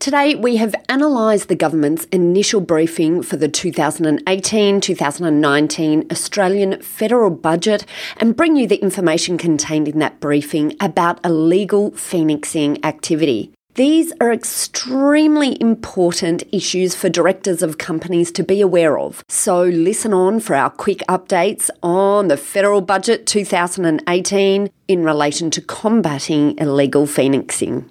Today, we have analysed the government's initial briefing for the 2018 2019 Australian federal budget and bring you the information contained in that briefing about illegal phoenixing activity. These are extremely important issues for directors of companies to be aware of. So, listen on for our quick updates on the federal budget 2018 in relation to combating illegal phoenixing.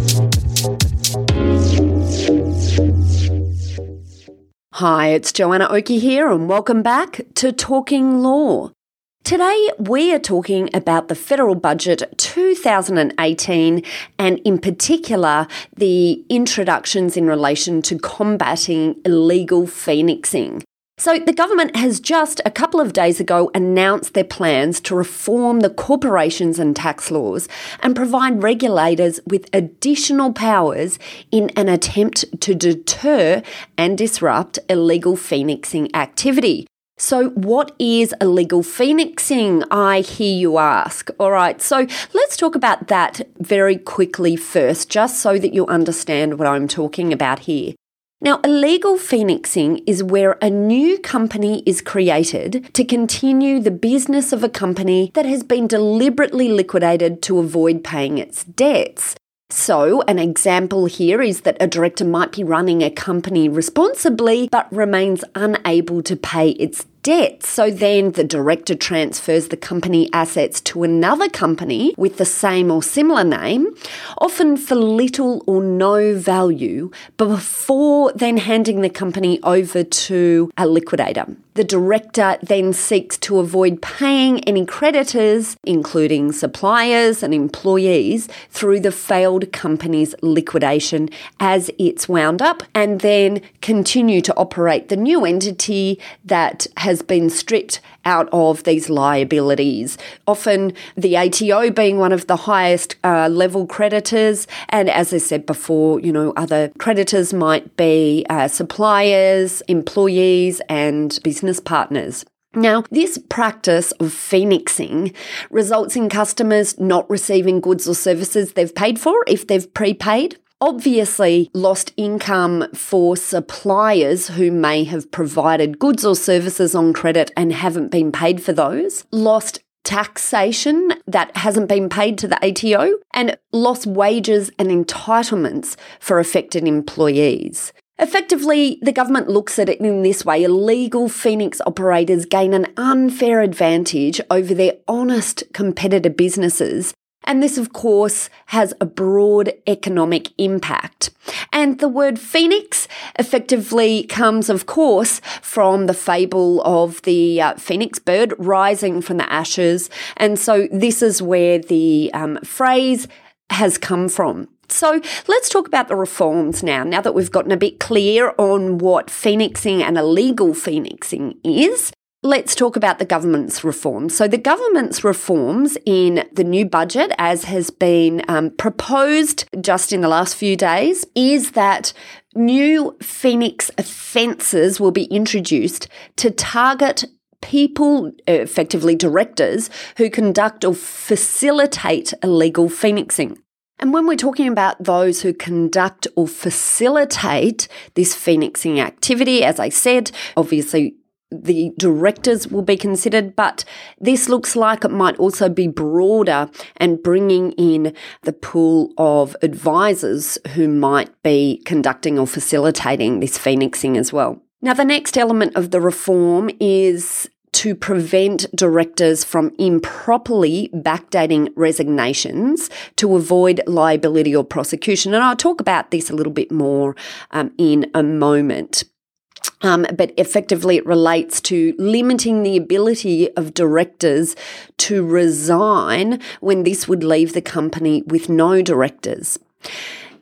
Hi, it's Joanna Oakey here, and welcome back to Talking Law. Today, we are talking about the federal budget 2018 and, in particular, the introductions in relation to combating illegal phoenixing. So, the government has just a couple of days ago announced their plans to reform the corporations and tax laws and provide regulators with additional powers in an attempt to deter and disrupt illegal phoenixing activity. So, what is illegal phoenixing? I hear you ask. All right, so let's talk about that very quickly first, just so that you understand what I'm talking about here. Now, illegal phoenixing is where a new company is created to continue the business of a company that has been deliberately liquidated to avoid paying its debts. So, an example here is that a director might be running a company responsibly but remains unable to pay its debt. So then the director transfers the company assets to another company with the same or similar name, often for little or no value, but before then handing the company over to a liquidator. The director then seeks to avoid paying any creditors, including suppliers and employees, through the failed company's liquidation as it's wound up, and then continue to operate the new entity that has been stripped out of these liabilities. Often the ATO being one of the highest uh, level creditors, and as I said before, you know, other creditors might be uh, suppliers, employees, and business business partners. Now, this practice of phoenixing results in customers not receiving goods or services they've paid for if they've prepaid. Obviously, lost income for suppliers who may have provided goods or services on credit and haven't been paid for those. Lost taxation that hasn't been paid to the ATO, and lost wages and entitlements for affected employees. Effectively, the government looks at it in this way illegal Phoenix operators gain an unfair advantage over their honest competitor businesses. And this, of course, has a broad economic impact. And the word phoenix effectively comes, of course, from the fable of the uh, phoenix bird rising from the ashes. And so this is where the um, phrase has come from. So let's talk about the reforms now, now that we've gotten a bit clear on what phoenixing and illegal phoenixing is. Let's talk about the government's reforms. So, the government's reforms in the new budget, as has been um, proposed just in the last few days, is that new Phoenix offences will be introduced to target people, effectively directors, who conduct or facilitate illegal phoenixing. And when we're talking about those who conduct or facilitate this phoenixing activity, as I said, obviously the directors will be considered, but this looks like it might also be broader and bringing in the pool of advisors who might be conducting or facilitating this phoenixing as well. Now, the next element of the reform is to prevent directors from improperly backdating resignations to avoid liability or prosecution. And I'll talk about this a little bit more um, in a moment. Um, but effectively, it relates to limiting the ability of directors to resign when this would leave the company with no directors.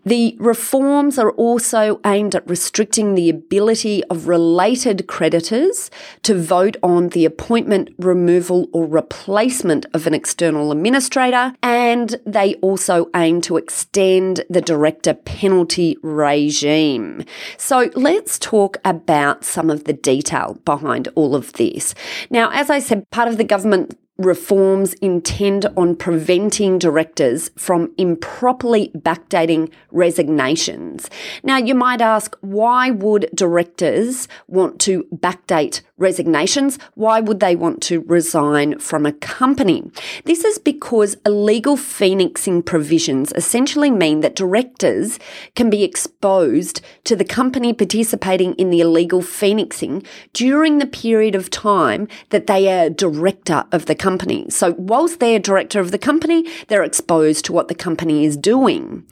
The reforms are also aimed at restricting the ability of related creditors to vote on the appointment, removal, or replacement of an external administrator, and they also aim to extend the director penalty regime. So let's talk about some of the detail behind all of this. Now, as I said, part of the government reforms intend on preventing directors from improperly backdating resignations. Now, you might ask, why would directors want to backdate resignations? Why would they want to resign from a company? This is because illegal phoenixing provisions essentially mean that directors can be exposed to the company participating in the illegal phoenixing during the period of time that they are director of the company company. So, whilst they're director of the company, they're exposed to what the company is doing.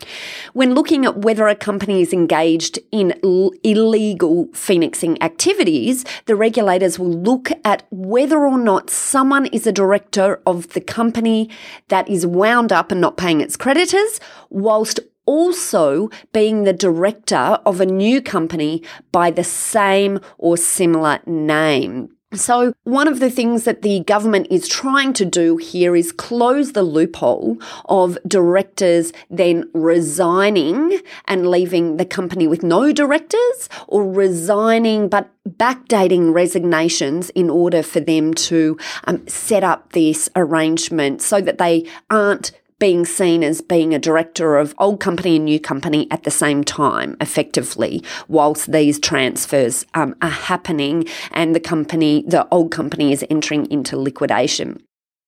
When looking at whether a company is engaged in l- illegal phoenixing activities, the regulators will look at whether or not someone is a director of the company that is wound up and not paying its creditors, whilst also being the director of a new company by the same or similar name. So, one of the things that the government is trying to do here is close the loophole of directors then resigning and leaving the company with no directors or resigning but backdating resignations in order for them to um, set up this arrangement so that they aren't being seen as being a director of old company and new company at the same time, effectively, whilst these transfers um, are happening and the company, the old company, is entering into liquidation.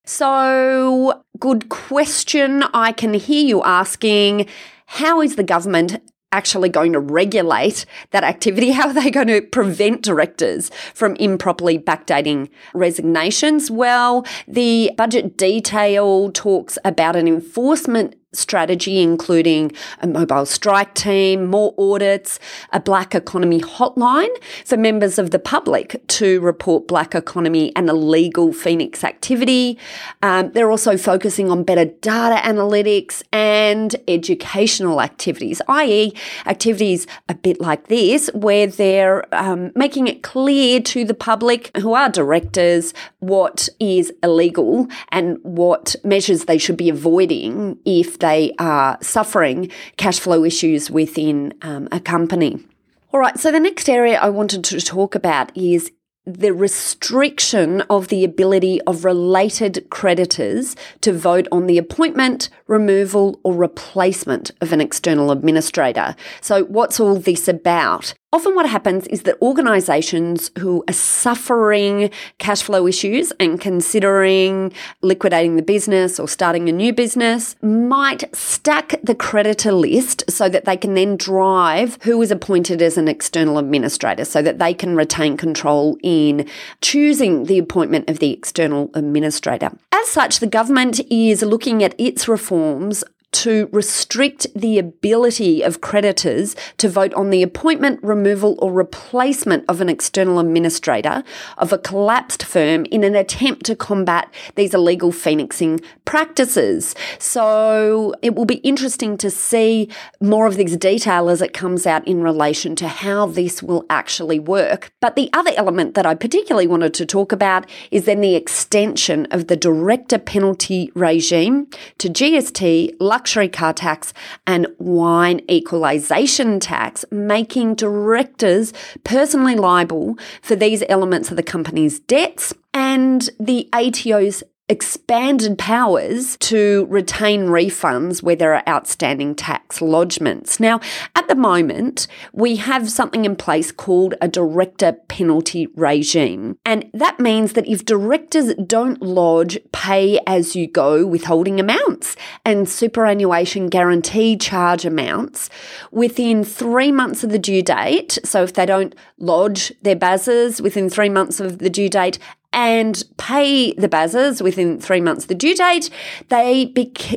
So, good question. I can hear you asking how is the government actually going to regulate that activity? How are they going to prevent directors from improperly backdating resignations? Well, the budget detail talks about an enforcement strategy, including a mobile strike team, more audits, a black economy hotline for members of the public to report black economy and illegal Phoenix activity. Um, they're also focusing on better data analytics and educational activities, i.e., activities a bit like this, where they're um, making it clear to the public who are directors what is illegal and what measures they should be avoiding if they are suffering cash flow issues within um, a company. All right, so the next area I wanted to talk about is the restriction of the ability of related creditors to vote on the appointment, removal, or replacement of an external administrator. So, what's all this about? Often, what happens is that organisations who are suffering cash flow issues and considering liquidating the business or starting a new business might stack the creditor list so that they can then drive who is appointed as an external administrator so that they can retain control in choosing the appointment of the external administrator. As such, the government is looking at its reforms to restrict the ability of creditors to vote on the appointment, removal, or replacement of an external administrator of a collapsed firm in an attempt to combat these illegal phoenixing practices. So it will be interesting to see more of this detail as it comes out in relation to how this will actually work. But the other element that I particularly wanted to talk about is then the extension of the director penalty regime to GST, luxury car tax, and wine equalisation tax, making directors personally liable for these elements of the company's debts and the ATO's expanded powers to retain refunds where there are outstanding tax lodgements. Now, at the moment, we have something in place called a director penalty regime. And that means that if directors don't lodge pay as you go withholding amounts and superannuation guarantee charge amounts within three months of the due date, so if they don't lodge their BASs within three months of the due date and pay the BASs within three months of the due date, they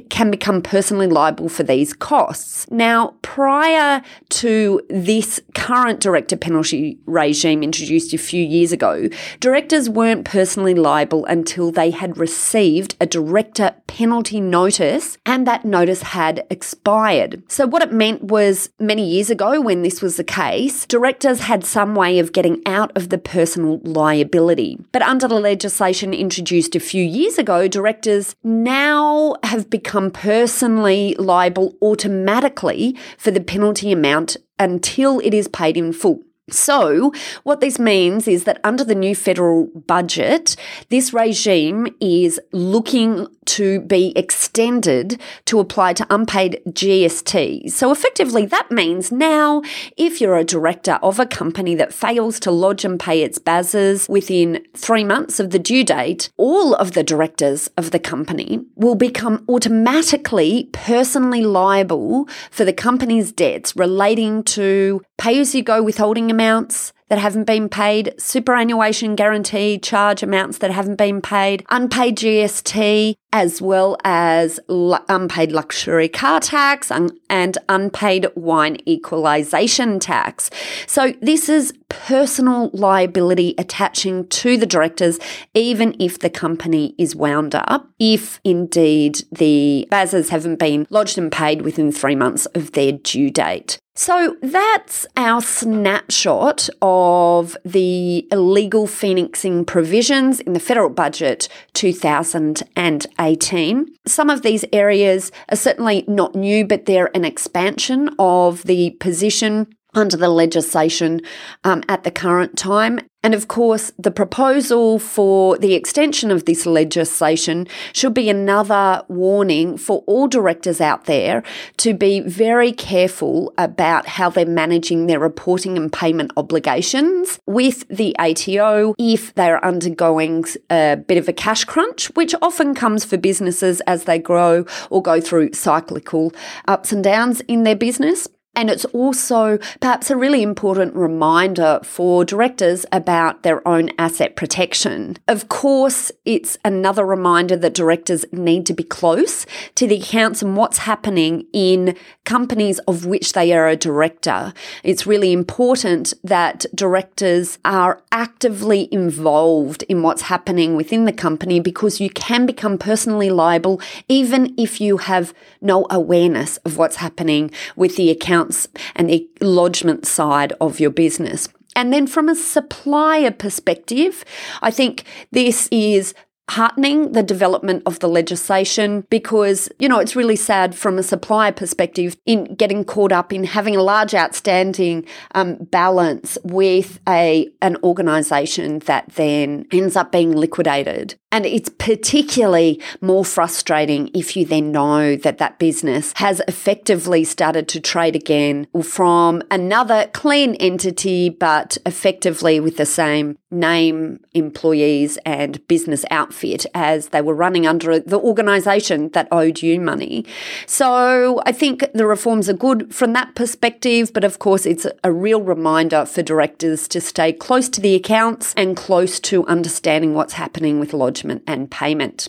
can become personally liable for these costs. Now, prior to this current director penalty regime introduced a few years ago, directors weren't personally liable until they had received a director penalty notice and that notice had expired. So, what it meant was many years ago, when this was the case, directors had some way of getting out of the personal liability. But under the legislation introduced a few years ago, directors now have become personally liable automatically for the penalty amount until it is paid in full. So, what this means is that under the new federal budget, this regime is looking to be extended to apply to unpaid GST. So, effectively, that means now if you're a director of a company that fails to lodge and pay its BASs within three months of the due date, all of the directors of the company will become automatically personally liable for the company's debts relating to pay as you go withholding amounts that haven't been paid, superannuation guarantee charge amounts that haven't been paid, unpaid GST, as well as unpaid luxury car tax and unpaid wine equalisation tax. So this is personal liability attaching to the directors, even if the company is wound up, if indeed the BASs haven't been lodged and paid within three months of their due date. So that's our snapshot of the illegal phoenixing provisions in the federal budget 2018. Some of these areas are certainly not new, but they're an expansion of the position under the legislation um, at the current time. And of course, the proposal for the extension of this legislation should be another warning for all directors out there to be very careful about how they're managing their reporting and payment obligations with the ATO if they're undergoing a bit of a cash crunch, which often comes for businesses as they grow or go through cyclical ups and downs in their business. And it's also perhaps a really important reminder for directors about their own asset protection. Of course, it's another reminder that directors need to be close to the accounts and what's happening in companies of which they are a director. It's really important that directors are actively involved in what's happening within the company because you can become personally liable even if you have no awareness of what's happening with the account accounts and the lodgement side of your business. And then from a supplier perspective, I think this is heartening the development of the legislation because you know it's really sad from a supplier perspective in getting caught up in having a large outstanding um, balance with a an organisation that then ends up being liquidated and it's particularly more frustrating if you then know that that business has effectively started to trade again from another clean entity, but effectively with the same name, employees, and business outfit as they were running under the organisation that owed you money. So I think the reforms are good from that perspective, but of course, it's a real reminder for directors to stay close to the accounts and close to understanding what's happening with lodge and payment.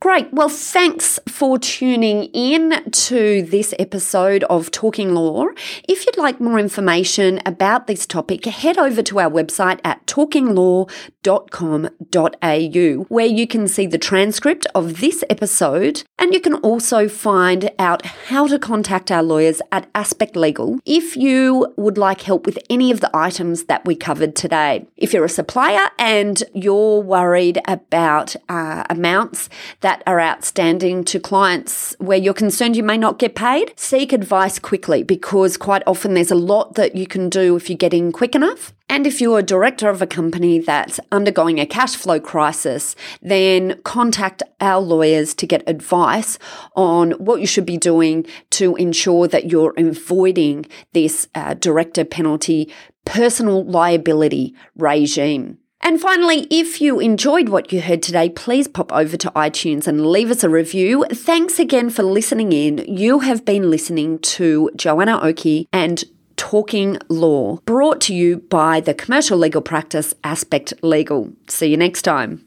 Great. Well, thanks for tuning in to this episode of Talking Law. If you'd like more information about this topic, head over to our website at talkinglaw.com.au, where you can see the transcript of this episode and you can also find out how to contact our lawyers at Aspect Legal if you would like help with any of the items that we covered today. If you're a supplier and you're worried about uh, amounts that are outstanding to clients where you're concerned you may not get paid, seek advice quickly because quite often there's a lot that you can do if you get in quick enough. And if you're a director of a company that's undergoing a cash flow crisis, then contact our lawyers to get advice on what you should be doing to ensure that you're avoiding this uh, director penalty personal liability regime. And finally, if you enjoyed what you heard today, please pop over to iTunes and leave us a review. Thanks again for listening in. You have been listening to Joanna Oakey and Talking Law, brought to you by the commercial legal practice Aspect Legal. See you next time.